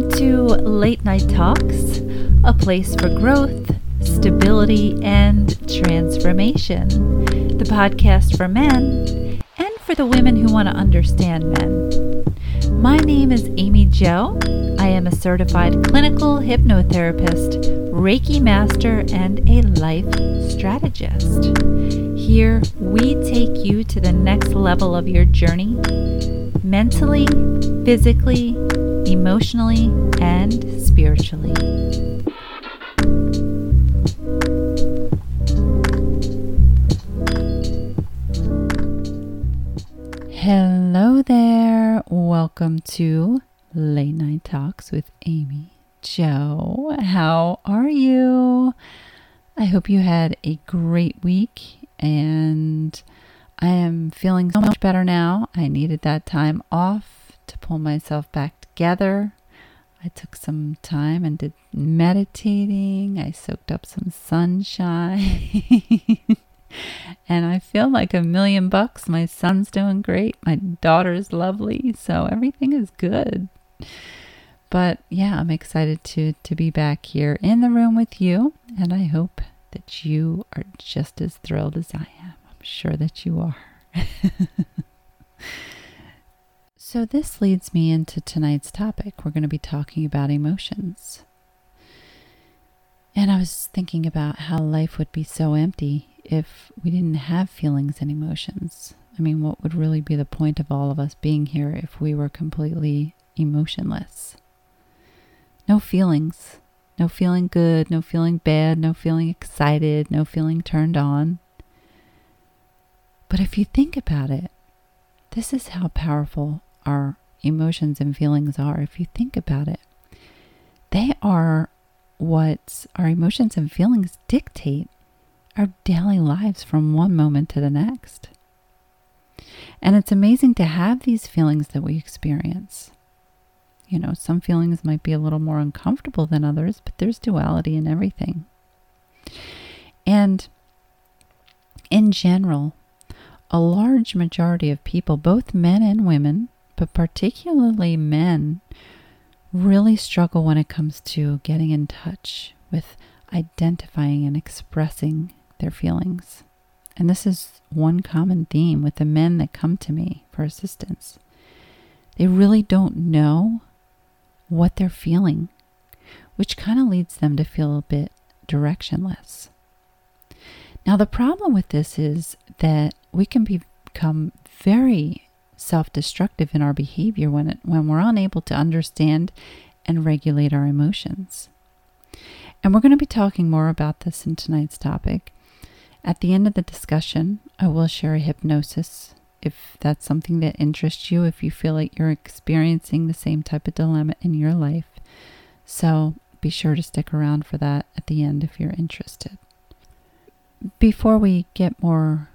Welcome to Late Night Talks, a place for growth, stability, and transformation. The podcast for men and for the women who want to understand men. My name is Amy Joe. I am a certified clinical hypnotherapist, Reiki master, and a life strategist. Here, we take you to the next level of your journey mentally, physically, emotionally, and spiritually. Hello there. Welcome to Late Night Talks with Amy Joe. How are you? I hope you had a great week and I am feeling so much better now. I needed that time off to pull myself back together. I took some time and did meditating. I soaked up some sunshine. and I feel like a million bucks. My son's doing great. My daughter's lovely. So everything is good. But yeah, I'm excited to to be back here in the room with you and I hope that you are just as thrilled as I am. I'm sure that you are. so, this leads me into tonight's topic. We're going to be talking about emotions. And I was thinking about how life would be so empty if we didn't have feelings and emotions. I mean, what would really be the point of all of us being here if we were completely emotionless? No feelings. No feeling good, no feeling bad, no feeling excited, no feeling turned on. But if you think about it, this is how powerful our emotions and feelings are. If you think about it, they are what our emotions and feelings dictate our daily lives from one moment to the next. And it's amazing to have these feelings that we experience. You know, some feelings might be a little more uncomfortable than others, but there's duality in everything. And in general, a large majority of people, both men and women, but particularly men, really struggle when it comes to getting in touch with identifying and expressing their feelings. And this is one common theme with the men that come to me for assistance. They really don't know what they're feeling, which kind of leads them to feel a bit directionless. Now, the problem with this is that we can be, become very self destructive in our behavior when, it, when we're unable to understand and regulate our emotions. And we're going to be talking more about this in tonight's topic. At the end of the discussion, I will share a hypnosis if that's something that interests you, if you feel like you're experiencing the same type of dilemma in your life. So be sure to stick around for that at the end if you're interested. Before we get more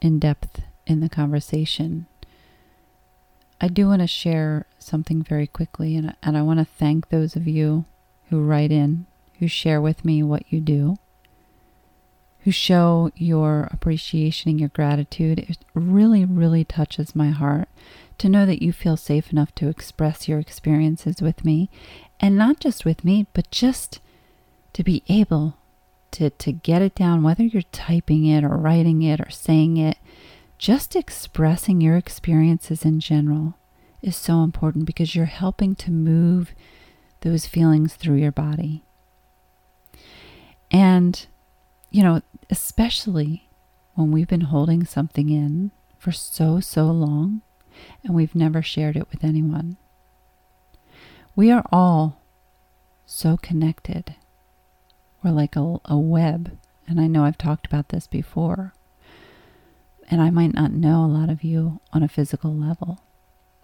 in depth in the conversation, I do want to share something very quickly, and, and I want to thank those of you who write in, who share with me what you do who show your appreciation and your gratitude. It really, really touches my heart to know that you feel safe enough to express your experiences with me. And not just with me, but just to be able to, to get it down, whether you're typing it or writing it or saying it, just expressing your experiences in general is so important because you're helping to move those feelings through your body. And you know, especially when we've been holding something in for so, so long and we've never shared it with anyone. We are all so connected. We're like a, a web. And I know I've talked about this before. And I might not know a lot of you on a physical level,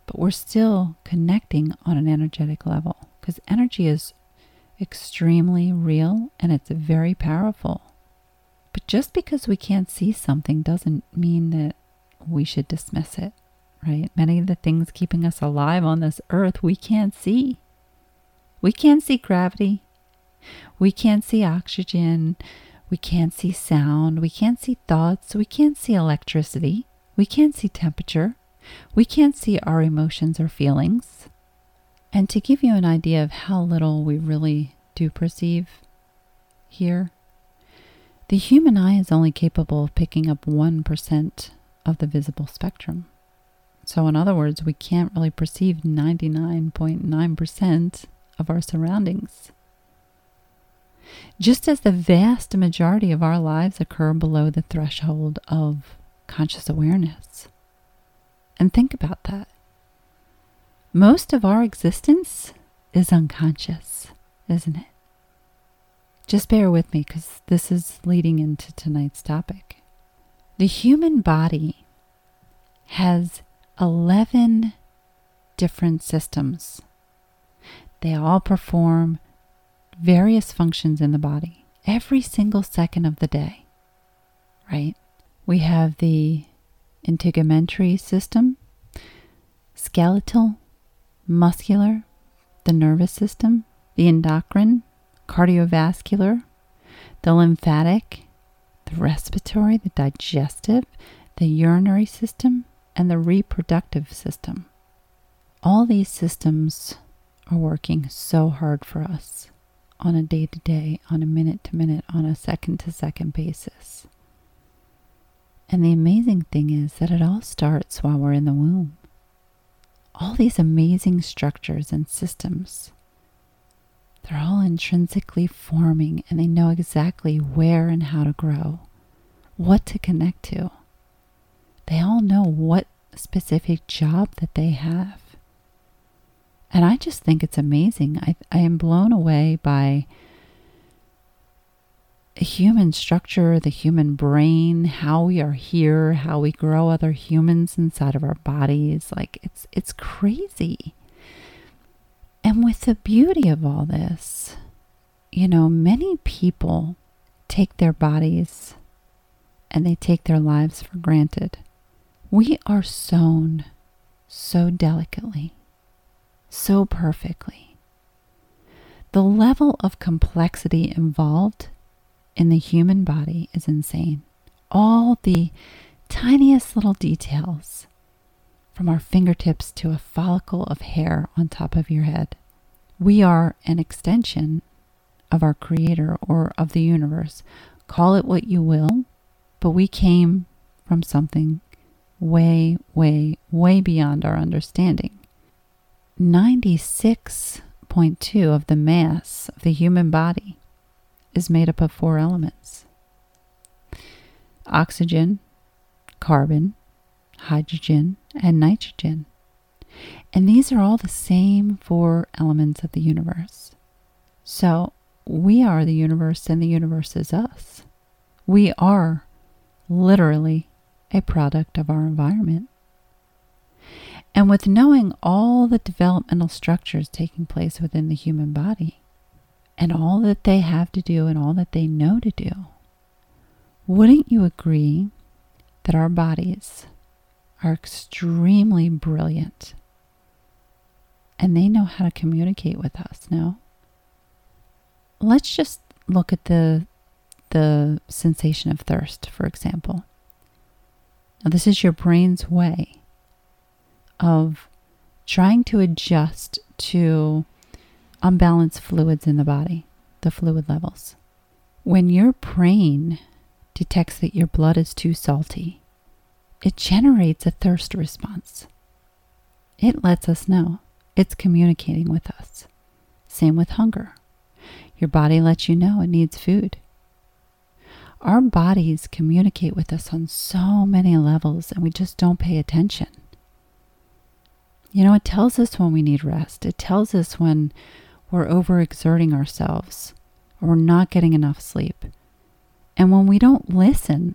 but we're still connecting on an energetic level because energy is extremely real and it's very powerful. But just because we can't see something doesn't mean that we should dismiss it, right? Many of the things keeping us alive on this earth we can't see. We can't see gravity. We can't see oxygen. We can't see sound. We can't see thoughts. We can't see electricity. We can't see temperature. We can't see our emotions or feelings. And to give you an idea of how little we really do perceive here, the human eye is only capable of picking up 1% of the visible spectrum. So, in other words, we can't really perceive 99.9% of our surroundings. Just as the vast majority of our lives occur below the threshold of conscious awareness. And think about that. Most of our existence is unconscious, isn't it? Just bear with me because this is leading into tonight's topic. The human body has 11 different systems. They all perform various functions in the body every single second of the day, right? We have the integumentary system, skeletal, muscular, the nervous system, the endocrine, cardiovascular, the lymphatic, the respiratory, the digestive, the urinary system, and the reproductive system. All these systems are working so hard for us on a day to day, on a minute to minute, on a second to second basis. And the amazing thing is that it all starts while we're in the womb. All these amazing structures and systems, they're all intrinsically forming and they know exactly where and how to grow, what to connect to. They all know what specific job that they have. And I just think it's amazing. I, I am blown away by human structure, the human brain, how we are here, how we grow other humans inside of our bodies. Like it's it's crazy. And with the beauty of all this, you know, many people take their bodies and they take their lives for granted. We are sewn so delicately so perfectly. The level of complexity involved in the human body is insane. All the tiniest little details, from our fingertips to a follicle of hair on top of your head. We are an extension of our Creator or of the universe. Call it what you will, but we came from something way, way, way beyond our understanding. 96.2 of the mass of the human body is made up of four elements oxygen, carbon, hydrogen, and nitrogen. And these are all the same four elements of the universe. So we are the universe, and the universe is us. We are literally a product of our environment. And with knowing all the developmental structures taking place within the human body and all that they have to do and all that they know to do, wouldn't you agree that our bodies are extremely brilliant and they know how to communicate with us? No? Let's just look at the the sensation of thirst, for example. Now, this is your brain's way of trying to adjust to unbalanced fluids in the body, the fluid levels. When your brain detects that your blood is too salty, it generates a thirst response. It lets us know it's communicating with us. Same with hunger. Your body lets you know it needs food. Our bodies communicate with us on so many levels, and we just don't pay attention. You know, it tells us when we need rest. It tells us when we're overexerting ourselves or we're not getting enough sleep. And when we don't listen,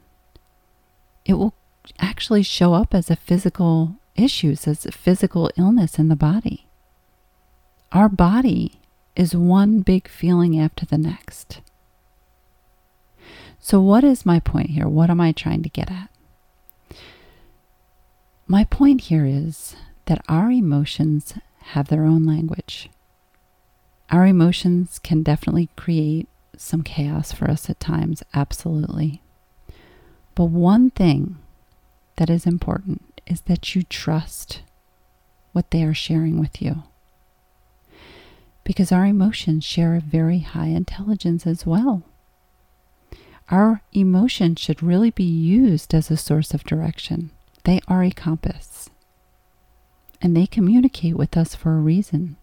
it will actually show up as a physical issues, as a physical illness in the body. Our body is one big feeling after the next. So, what is my point here? What am I trying to get at? My point here is that our emotions have their own language. Our emotions can definitely create some chaos for us at times, absolutely. But one thing that is important is that you trust what they are sharing with you. because our emotions share a very high intelligence as well. Our emotions should really be used as a source of direction. They are a compass, and they communicate with us for a reason.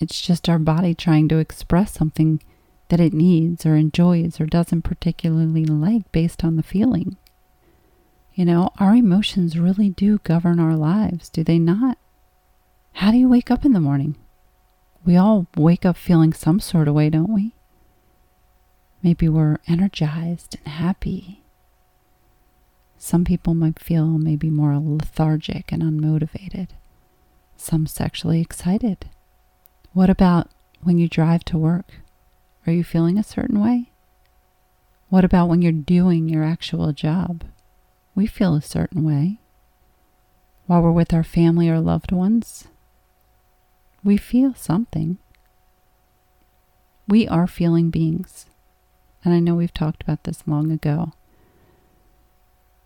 It's just our body trying to express something that it needs or enjoys or doesn't particularly like based on the feeling. You know, our emotions really do govern our lives, do they not? How do you wake up in the morning? We all wake up feeling some sort of way, don't we? Maybe we're energized and happy. Some people might feel maybe more lethargic and unmotivated. Some sexually excited. What about when you drive to work? Are you feeling a certain way? What about when you're doing your actual job? We feel a certain way. While we're with our family or loved ones, we feel something. We are feeling beings. And I know we've talked about this long ago.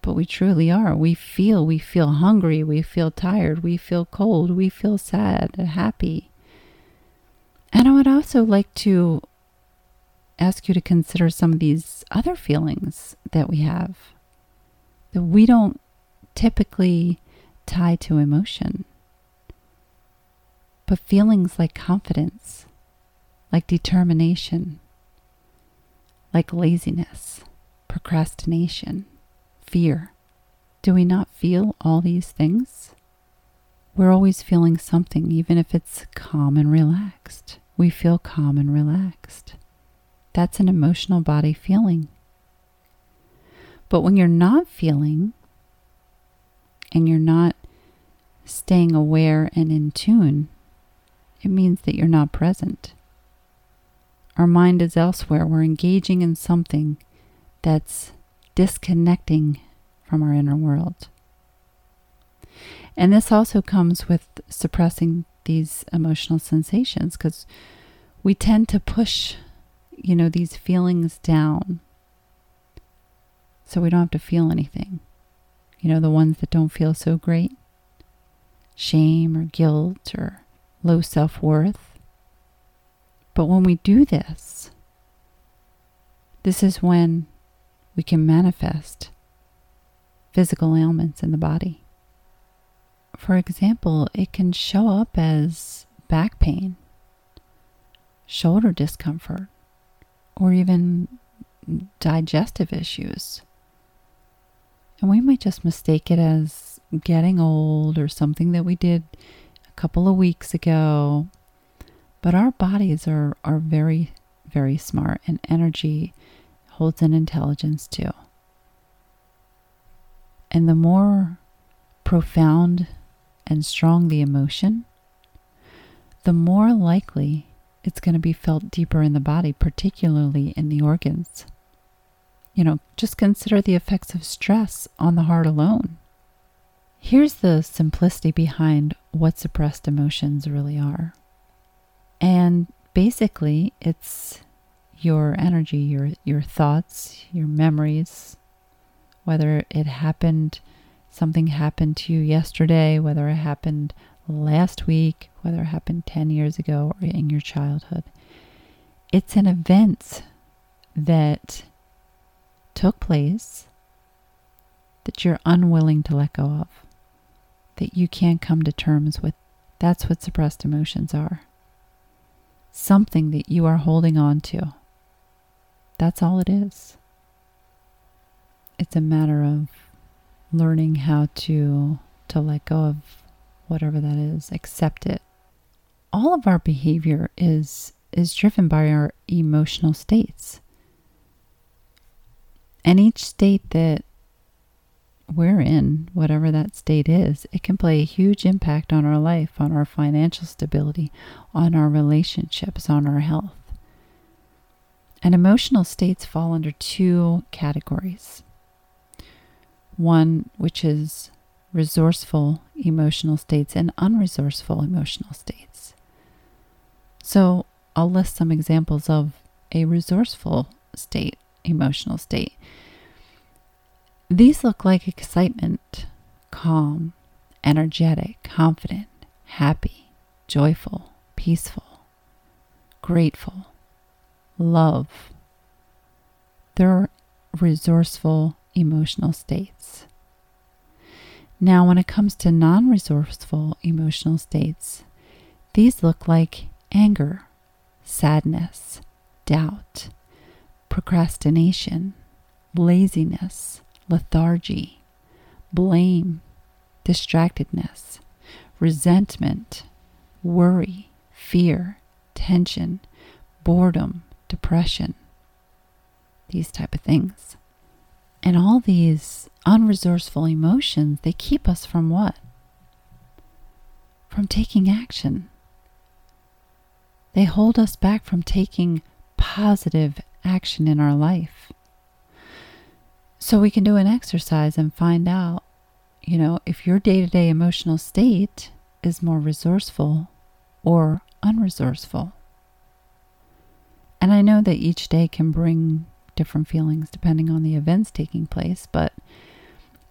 But we truly are. We feel, we feel hungry, we feel tired, we feel cold, we feel sad, and happy. And I would also like to ask you to consider some of these other feelings that we have that we don't typically tie to emotion. But feelings like confidence, like determination, like laziness, procrastination, fear. Do we not feel all these things? We're always feeling something, even if it's calm and relaxed. We feel calm and relaxed. That's an emotional body feeling. But when you're not feeling and you're not staying aware and in tune, it means that you're not present. Our mind is elsewhere. We're engaging in something that's disconnecting from our inner world. And this also comes with suppressing these emotional sensations because we tend to push, you know, these feelings down so we don't have to feel anything. You know, the ones that don't feel so great shame or guilt or low self worth. But when we do this, this is when we can manifest physical ailments in the body. For example, it can show up as back pain, shoulder discomfort, or even digestive issues. And we might just mistake it as getting old or something that we did a couple of weeks ago. But our bodies are, are very, very smart, and energy holds an intelligence too. And the more profound and strong the emotion, the more likely it's going to be felt deeper in the body, particularly in the organs. You know, just consider the effects of stress on the heart alone. Here's the simplicity behind what suppressed emotions really are. And basically, it's your energy, your your thoughts, your memories, whether it happened something happened to you yesterday, whether it happened last week, whether it happened 10 years ago or in your childhood. It's an event that took place that you're unwilling to let go of, that you can't come to terms with. That's what suppressed emotions are. Something that you are holding on to that's all it is. It's a matter of learning how to to let go of whatever that is, accept it. All of our behavior is is driven by our emotional states. And each state that we're in, whatever that state is, it can play a huge impact on our life, on our financial stability, on our relationships, on our health. And emotional states fall under two categories. One, which is resourceful emotional states and unresourceful emotional states. So I'll list some examples of a resourceful state, emotional state. These look like excitement, calm, energetic, confident, happy, joyful, peaceful, grateful, love. They're resourceful emotional states. Now, when it comes to non resourceful emotional states, these look like anger, sadness, doubt, procrastination, laziness, lethargy, blame, distractedness, resentment, worry, fear, tension, boredom, depression, these type of things. And all these unresourceful emotions, they keep us from what? From taking action. They hold us back from taking positive action in our life. So we can do an exercise and find out, you know, if your day to day emotional state is more resourceful or unresourceful. And I know that each day can bring different feelings depending on the events taking place, but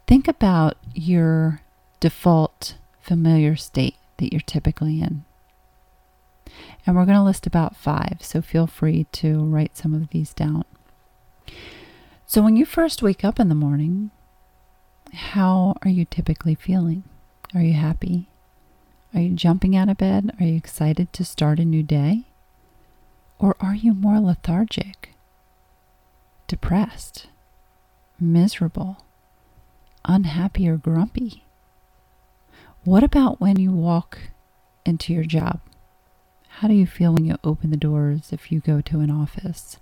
think about your default familiar state that you're typically in. And we're going to list about five, so feel free to write some of these down. So, when you first wake up in the morning, how are you typically feeling? Are you happy? Are you jumping out of bed? Are you excited to start a new day? Or are you more lethargic, depressed, miserable, unhappy, or grumpy? What about when you walk into your job? How do you feel when you open the doors if you go to an office?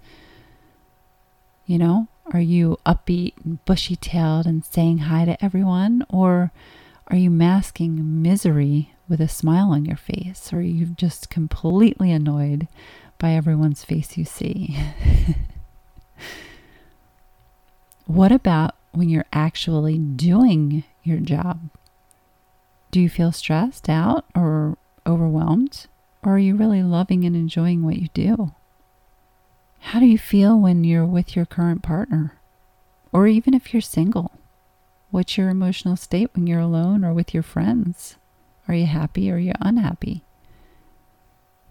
You know, are you upbeat and bushy tailed and saying hi to everyone? Or are you masking misery with a smile on your face? Or are you just completely annoyed by everyone's face you see? what about when you're actually doing your job? Do you feel stressed out or overwhelmed? Or are you really loving and enjoying what you do? How do you feel when you're with your current partner? Or even if you're single? What's your emotional state when you're alone or with your friends? Are you happy or are you unhappy?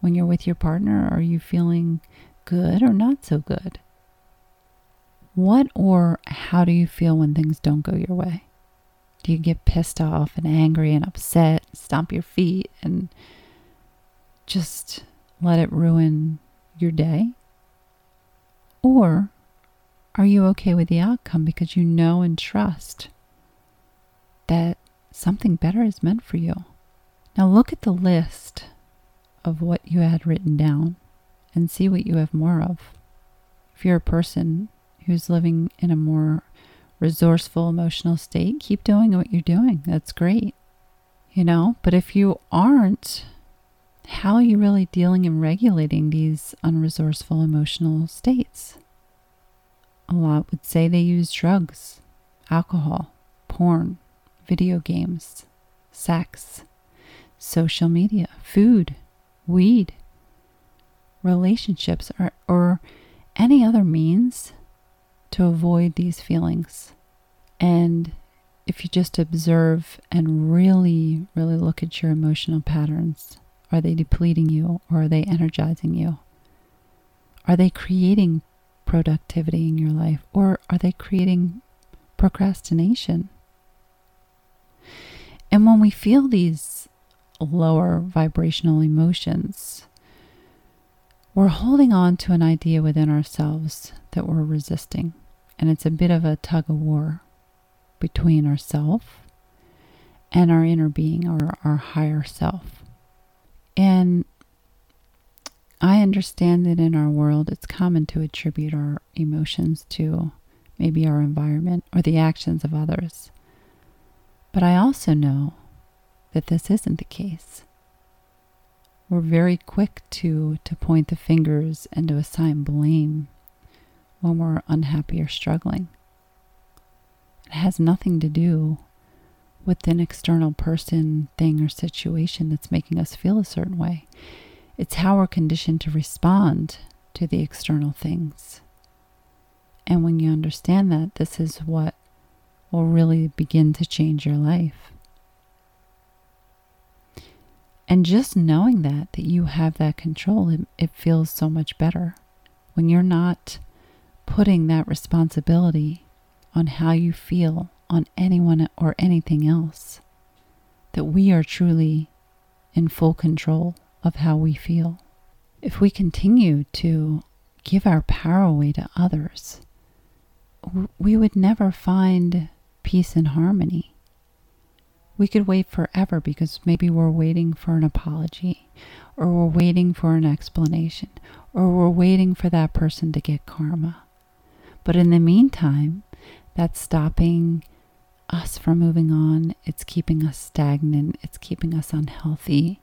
When you're with your partner, are you feeling good or not so good? What or how do you feel when things don't go your way? Do you get pissed off and angry and upset, stomp your feet, and just let it ruin your day? Or are you okay with the outcome because you know and trust that something better is meant for you? Now look at the list of what you had written down and see what you have more of. If you're a person who's living in a more resourceful emotional state, keep doing what you're doing. That's great. You know, but if you aren't, how are you really dealing and regulating these unresourceful emotional states? A lot would say they use drugs, alcohol, porn, video games, sex, social media, food, weed, relationships, or, or any other means to avoid these feelings. And if you just observe and really, really look at your emotional patterns, are they depleting you or are they energizing you? Are they creating productivity in your life or are they creating procrastination? And when we feel these lower vibrational emotions, we're holding on to an idea within ourselves that we're resisting. And it's a bit of a tug of war between ourself and our inner being or our higher self. And I understand that in our world it's common to attribute our emotions to maybe our environment or the actions of others. But I also know that this isn't the case. We're very quick to, to point the fingers and to assign blame when we're unhappy or struggling. It has nothing to do with an external person, thing, or situation that's making us feel a certain way. It's how we're conditioned to respond to the external things. And when you understand that, this is what will really begin to change your life. And just knowing that, that you have that control, it, it feels so much better when you're not putting that responsibility on how you feel on anyone or anything else. That we are truly in full control of how we feel. If we continue to give our power away to others, we would never find peace and harmony. We could wait forever because maybe we're waiting for an apology, or we're waiting for an explanation, or we're waiting for that person to get karma. But in the meantime, that's stopping us from moving on. It's keeping us stagnant. It's keeping us unhealthy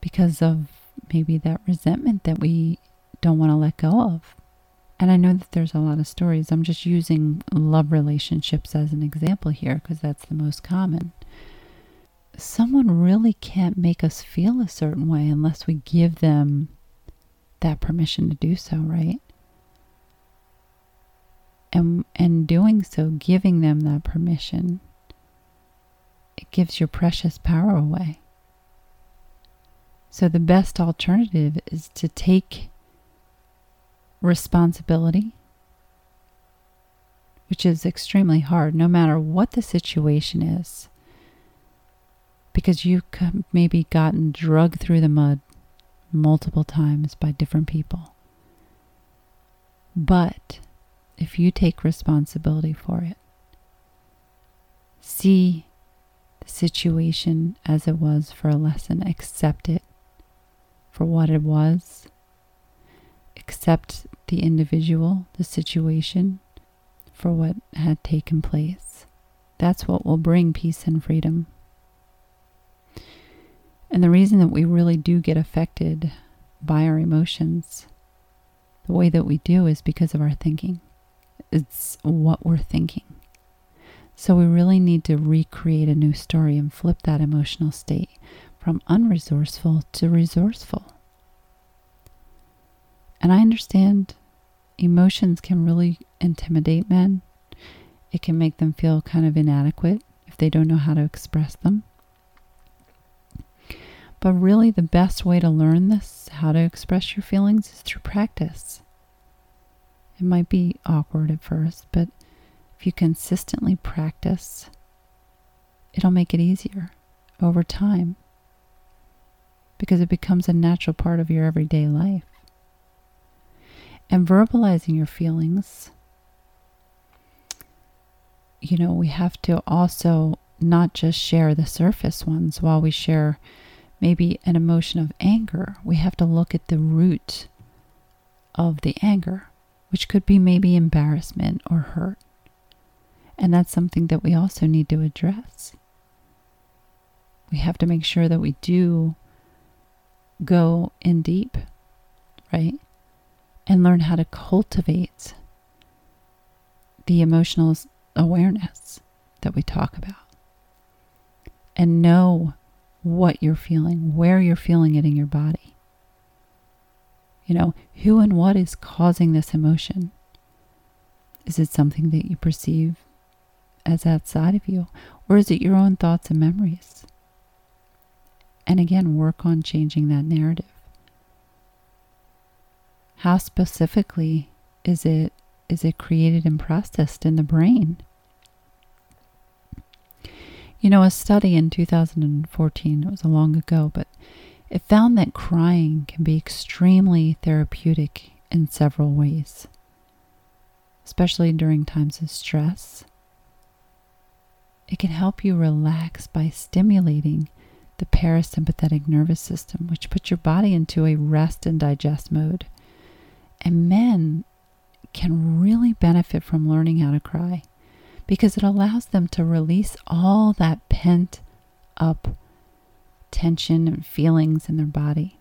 because of maybe that resentment that we don't want to let go of. And I know that there's a lot of stories. I'm just using love relationships as an example here because that's the most common. Someone really can't make us feel a certain way unless we give them that permission to do so, right? And and doing so, giving them that permission, it gives your precious power away. So the best alternative is to take responsibility, which is extremely hard no matter what the situation is. Because you've maybe gotten drugged through the mud multiple times by different people. But if you take responsibility for it, see the situation as it was for a lesson, accept it for what it was accept the individual, the situation, for what had taken place. That's what will bring peace and freedom. And the reason that we really do get affected by our emotions, the way that we do, is because of our thinking. It's what we're thinking. So we really need to recreate a new story and flip that emotional state from unresourceful to resourceful. And I understand emotions can really intimidate men. It can make them feel kind of inadequate if they don't know how to express them. But really, the best way to learn this, how to express your feelings, is through practice. It might be awkward at first, but if you consistently practice, it'll make it easier over time because it becomes a natural part of your everyday life and verbalizing your feelings. You know, we have to also not just share the surface ones while we share maybe an emotion of anger. We have to look at the root of the anger, which could be maybe embarrassment or hurt. And that's something that we also need to address. We have to make sure that we do go in deep, right? And learn how to cultivate the emotional awareness that we talk about and know what you're feeling, where you're feeling it in your body. You know, who and what is causing this emotion? Is it something that you perceive as outside of you, or is it your own thoughts and memories? And again, work on changing that narrative. How specifically is it is it created and processed in the brain? You know, a study in 2014, it was a long ago, but it found that crying can be extremely therapeutic in several ways, especially during times of stress. It can help you relax by stimulating the parasympathetic nervous system, which puts your body into a rest and digest mode. And men can really benefit from learning how to cry because it allows them to release all that pent up tension and feelings in their body.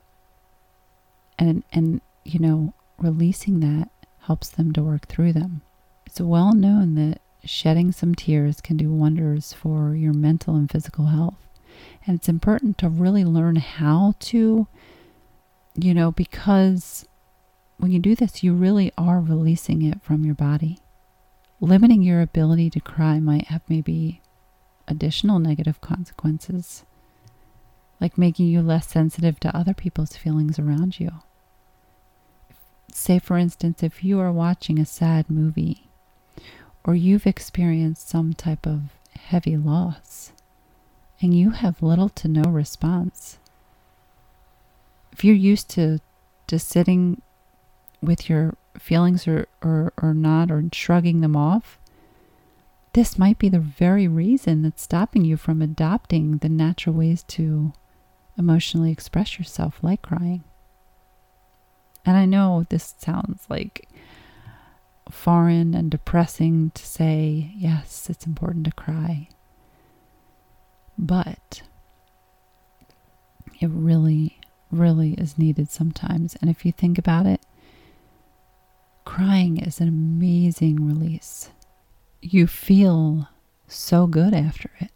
And and you know, releasing that helps them to work through them. It's well known that shedding some tears can do wonders for your mental and physical health. And it's important to really learn how to you know, because when you do this, you really are releasing it from your body. Limiting your ability to cry might have maybe additional negative consequences. like making you less sensitive to other people's feelings around you. Say, for instance, if you are watching a sad movie or you've experienced some type of heavy loss and you have little to no response, if you're used to just sitting with your feelings or, or, or not, or shrugging them off, this might be the very reason that's stopping you from adopting the natural ways to emotionally express yourself, like crying. And I know this sounds like foreign and depressing to say, yes, it's important to cry. But it really, really is needed sometimes. And if you think about it, crying is an amazing release. You feel so good after it.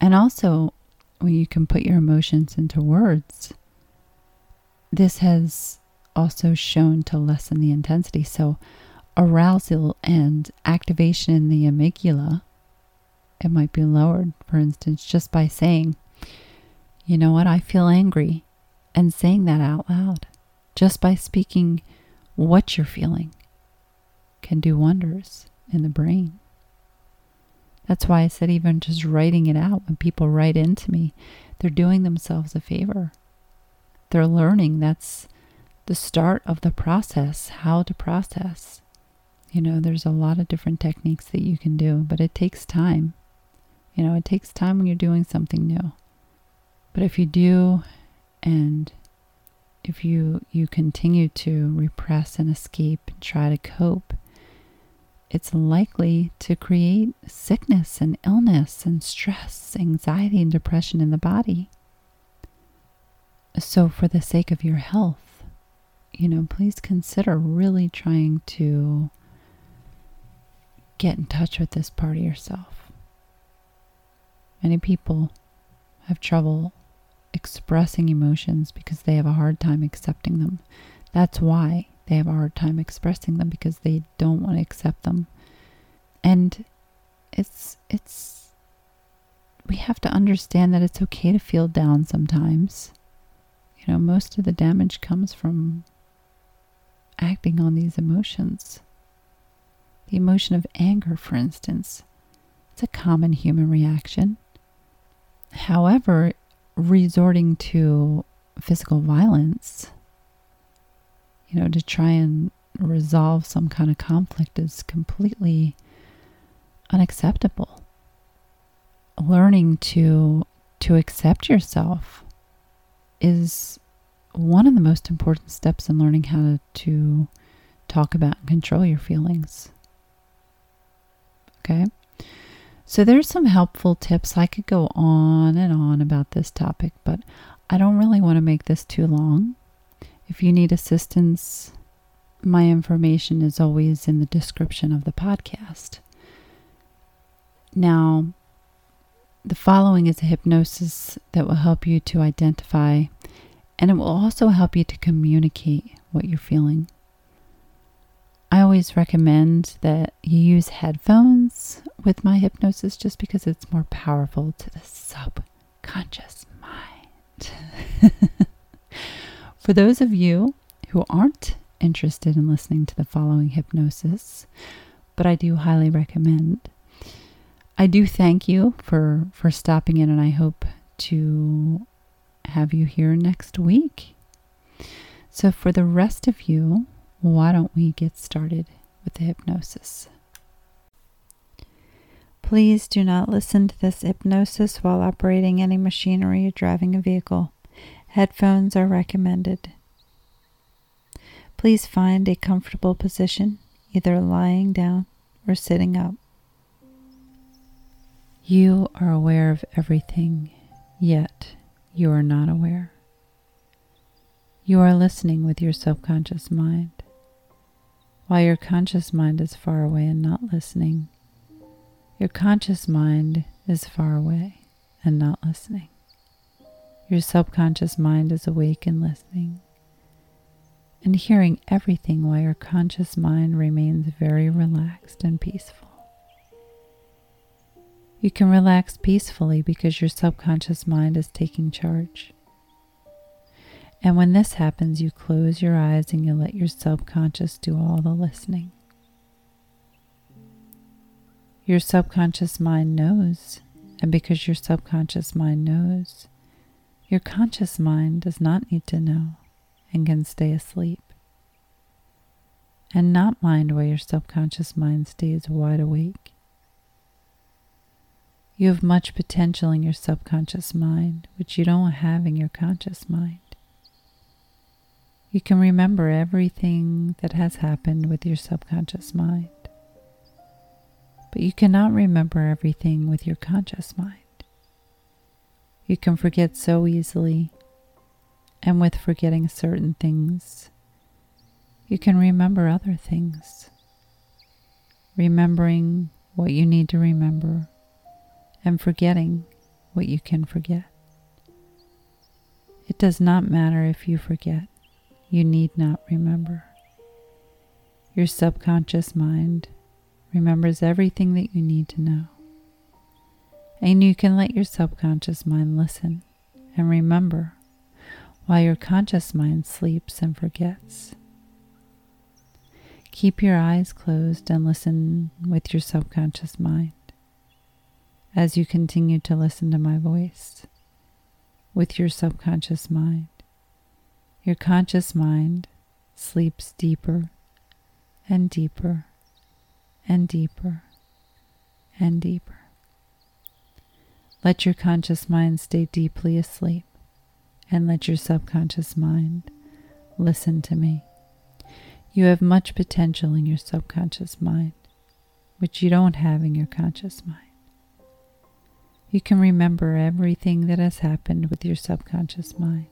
And also, when you can put your emotions into words, this has also shown to lessen the intensity. So, arousal and activation in the amygdala, it might be lowered, for instance, just by saying, you know what, I feel angry, and saying that out loud, just by speaking what you're feeling, can do wonders in the brain. That's why I said, even just writing it out, when people write into me, they're doing themselves a favor. They're learning that's the start of the process, how to process. You know, there's a lot of different techniques that you can do, but it takes time. You know, it takes time when you're doing something new. But if you do and if you you continue to repress and escape and try to cope, it's likely to create sickness and illness and stress, anxiety and depression in the body. So for the sake of your health, you know, please consider really trying to get in touch with this part of yourself. Many people have trouble expressing emotions because they have a hard time accepting them. That's why they have a hard time expressing them because they don't want to accept them. And it's it's we have to understand that it's okay to feel down sometimes. You know, most of the damage comes from acting on these emotions. The emotion of anger, for instance, it's a common human reaction. However, resorting to physical violence, you know, to try and resolve some kind of conflict is completely unacceptable. Learning to to accept yourself is one of the most important steps in learning how to, talk about and control your feelings. Okay? So there's some helpful tips. I could go on and on about this topic, but I don't really want to make this too long. If you need assistance, my information is always in the description of the podcast. Now, the following is a hypnosis that will help you to identify and it will also help you to communicate what you're feeling. I always recommend that you use headphones with my hypnosis just because it's more powerful to the subconscious mind. For those of you who aren't interested in listening to the following hypnosis, but I do highly recommend. I do thank you for for stopping in and I hope to have you here next week. So, for the rest of you, why don't we get started with the hypnosis? Please do not listen to this hypnosis while operating any machinery or driving a vehicle. Headphones are recommended. Please find a comfortable position, either lying down or sitting up. You are aware of everything, yet you are not aware. You are listening with your subconscious mind. While your conscious mind is far away and not listening, your conscious mind is far away and not listening. Your subconscious mind is awake and listening and hearing everything while your conscious mind remains very relaxed and peaceful. You can relax peacefully because your subconscious mind is taking charge. And when this happens, you close your eyes and you let your subconscious do all the listening. Your subconscious mind knows, and because your subconscious mind knows, your conscious mind does not need to know and can stay asleep. And not mind why your subconscious mind stays wide awake. You have much potential in your subconscious mind, which you don't have in your conscious mind. You can remember everything that has happened with your subconscious mind. But you cannot remember everything with your conscious mind. You can forget so easily, and with forgetting certain things, you can remember other things. Remembering what you need to remember, and forgetting what you can forget. It does not matter if you forget you need not remember. Your subconscious mind remembers everything that you need to know. And you can let your subconscious mind listen and remember while your conscious mind sleeps and forgets. Keep your eyes closed and listen with your subconscious mind as you continue to listen to my voice with your subconscious mind. Your conscious mind sleeps deeper and deeper and deeper and deeper. Let your conscious mind stay deeply asleep and let your subconscious mind listen to me. You have much potential in your subconscious mind, which you don't have in your conscious mind. You can remember everything that has happened with your subconscious mind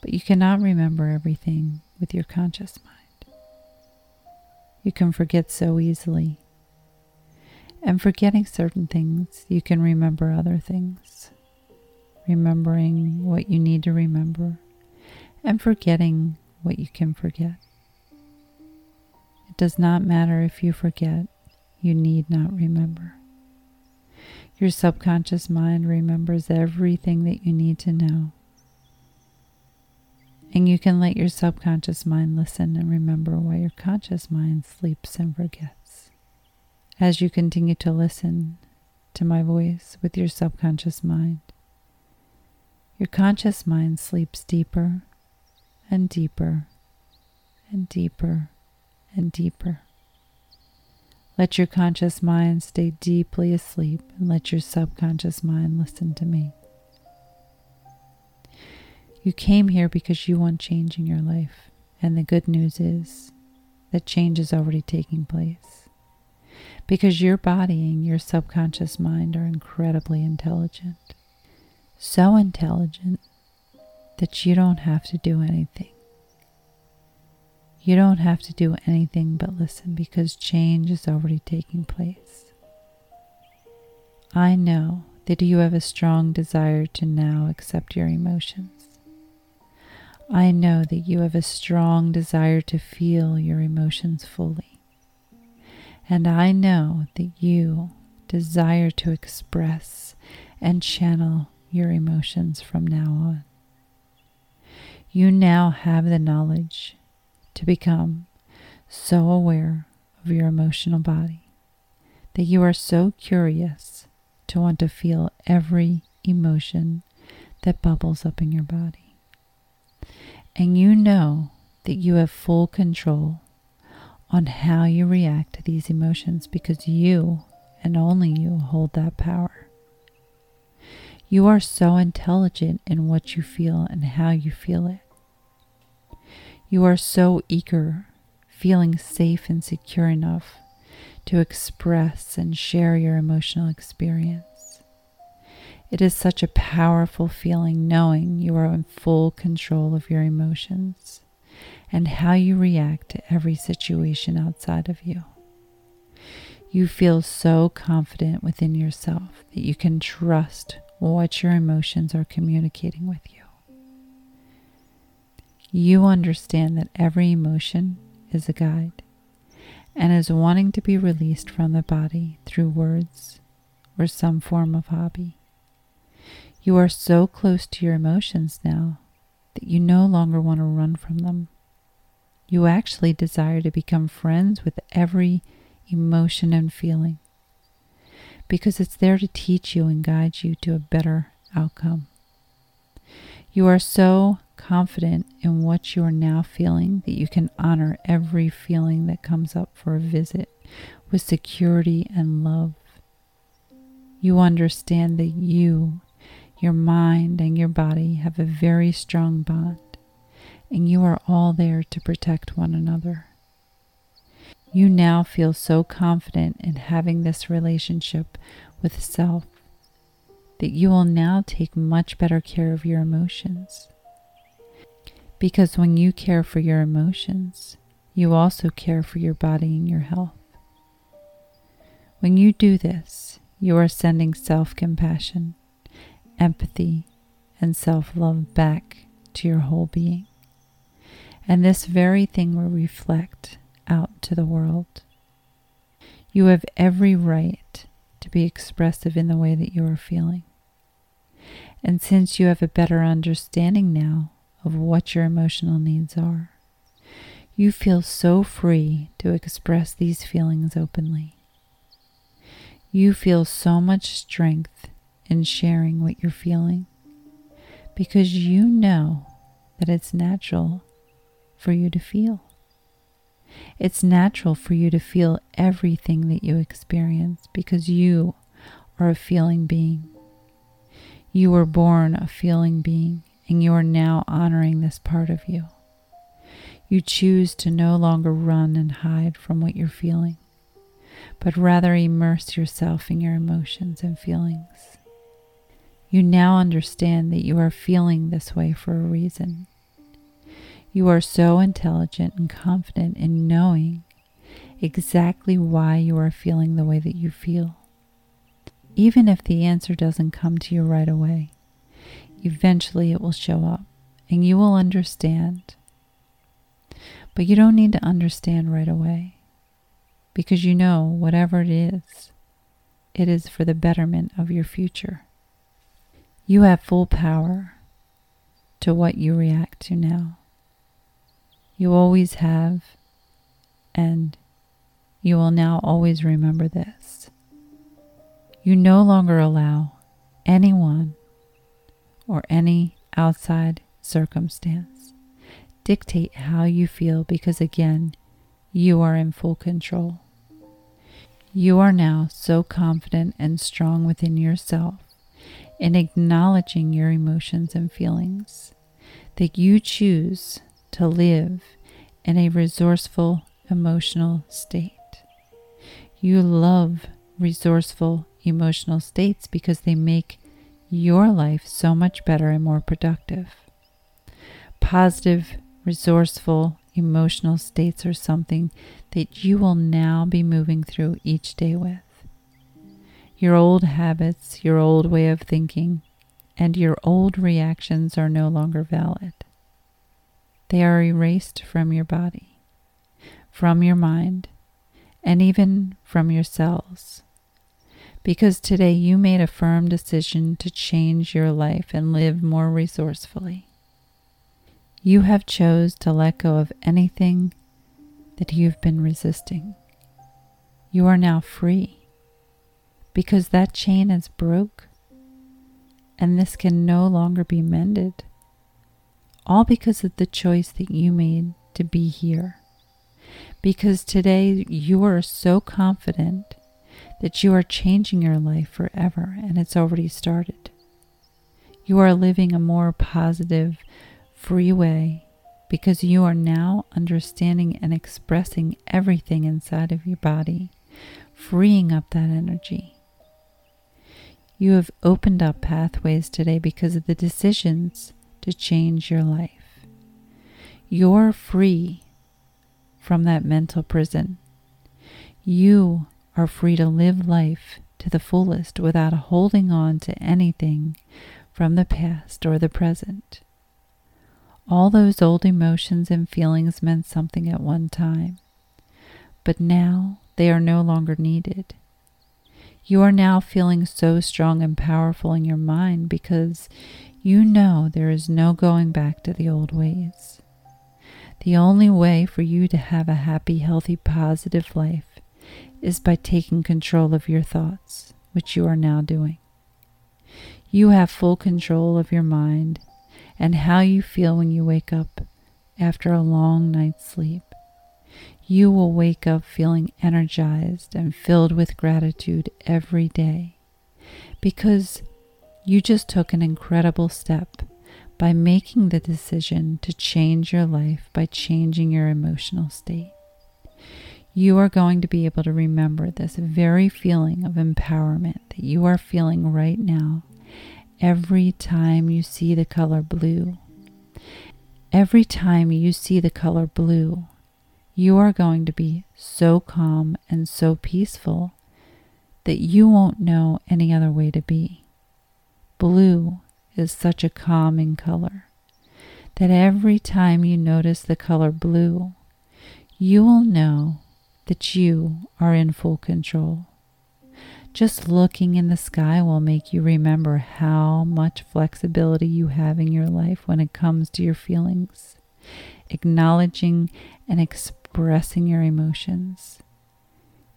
but you cannot remember everything with your conscious mind. You can forget so easily. And forgetting certain things, you can remember other things. Remembering what you need to remember and forgetting what you can forget. It does not matter if you forget, you need not remember. Your subconscious mind remembers everything that you need to know and you can let your subconscious mind listen and remember while your conscious mind sleeps and forgets. As you continue to listen to my voice with your subconscious mind, your conscious mind sleeps deeper and deeper and deeper and deeper. Let your conscious mind stay deeply asleep and let your subconscious mind listen to me. You came here because you want change in your life, and the good news is that change is already taking place. Because your body and your subconscious mind are incredibly intelligent. So intelligent that you don't have to do anything. You don't have to do anything but listen because change is already taking place. I know that you have a strong desire to now accept your emotions. I know that you have a strong desire to feel your emotions fully. And I know that you desire to express and channel your emotions from now on. You now have the knowledge to become so aware of your emotional body that you are so curious to want to feel every emotion that bubbles up in your body and you know that you have full control on how you react to these emotions because you and only you hold that power. You are so intelligent in what you feel and how you feel it. You are so eager, feeling safe and secure enough to express and share your emotional experience. It is such a powerful feeling knowing you are in full control of your emotions and how you react to every situation outside of you. You feel so confident within yourself that you can trust what your emotions are communicating with you. You understand that every emotion is a guide and is wanting to be released from the body through words or some form of hobby. You are so close to your emotions now that you no longer want to run from them. You actually desire to become friends with every emotion and feeling because it's there to teach you and guide you to a better outcome. You are so confident in what you are now feeling that you can honor every feeling that comes up for a visit with security and love. You understand that you, your mind, and your body have a very strong bond, and you are all there to protect one another. You now feel so confident in having this relationship with self that you will now take much better care of your emotions. Because when you care for your emotions, you also care for your body and your health. When you do this, you are sending self compassion, empathy, and self love back to your whole being. And this very thing will reflect out to the world. You have every right to be expressive in the way that you are feeling. And since you have a better understanding now of what your emotional needs are, you feel so free to express these feelings openly. You feel so much strength in sharing what you're feeling because you know that it's natural for you to feel. It's natural for you to feel everything that you experience because you are a feeling being. You were born a feeling being, and you are now honoring this part of you. You choose to no longer run and hide from what you're feeling, but rather immerse yourself in your emotions and feelings. You now understand that you are feeling this way for a reason. You are so intelligent and confident in knowing exactly why you are feeling the way that you feel. Even if the answer doesn't come to you right away, eventually it will show up and you will understand. But you don't need to understand right away because you know whatever it is, it is for the betterment of your future. You have full power to what you react to now. You always have, and you will now always remember this. You no longer allow anyone or any outside circumstance dictate how you feel because, again, you are in full control. You are now so confident and strong within yourself in acknowledging your emotions and feelings that you choose to live in a resourceful emotional state. You love resourceful emotional states because they make your life so much better and more productive. Positive, resourceful emotional states are something that you will now be moving through each day with. Your old habits, your old way of thinking, and your old reactions are no longer valid. They are erased from your body, from your mind, and even from your cells. Because today you made a firm decision to change your life and live more resourcefully. You have chose to let go of anything that you've been resisting. You are now free because that chain is broke and this can no longer be mended all because of the choice that you made to be here. Because today you are so confident that you are changing your life forever and it's already started. You are living a more positive, free way because you are now understanding and expressing everything inside of your body, freeing up that energy. You have opened up pathways today because of the decisions to change your life. You're free from that mental prison. You are free to live life to the fullest without holding on to anything from the past or the present. All those old emotions and feelings meant something at one time, but now they are no longer needed. You are now feeling so strong and powerful in your mind because you know there is no going back to the old ways. The only way for you to have a happy, healthy, positive life is by taking control of your thoughts, which you are now doing. You have full control of your mind and how you feel when you wake up after a long night's sleep. You will wake up feeling energized and filled with gratitude every day because you just took an incredible step by making the decision to change your life by changing your emotional state. You are going to be able to remember this very feeling of empowerment that you are feeling right now every time you see the color blue. Every time you see the color blue, you are going to be so calm and so peaceful that you won't know any other way to be. Blue is such a calming color that every time you notice the color blue, you will know that you are in full control. Just looking in the sky will make you remember how much flexibility you have in your life when it comes to your feelings, acknowledging and expressing your emotions.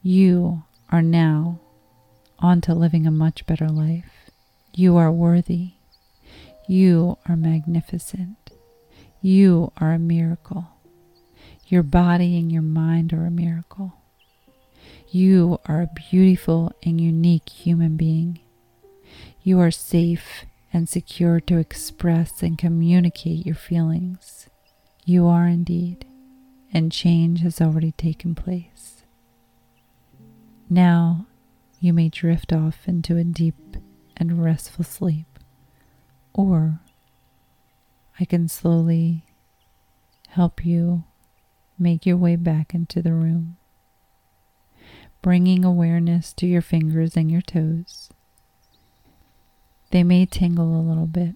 You are now on to living a much better life. You are worthy. You are magnificent. You are a miracle. Your body and your mind are a miracle. You are a beautiful and unique human being. You are safe and secure to express and communicate your feelings. You are indeed, and change has already taken place. Now you may drift off into a deep and restful sleep, or I can slowly help you make your way back into the room bringing awareness to your fingers and your toes. They may tingle a little bit,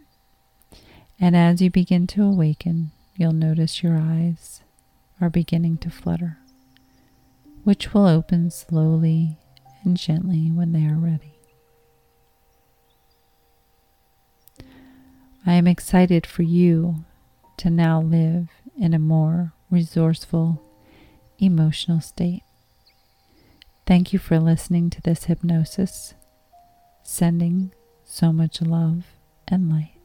and as you begin to awaken, you'll notice your eyes are beginning to flutter, which will open slowly and gently when they are ready. I am excited for you to now live in a more resourceful, emotional state. Thank you for listening to this hypnosis, sending so much love and light.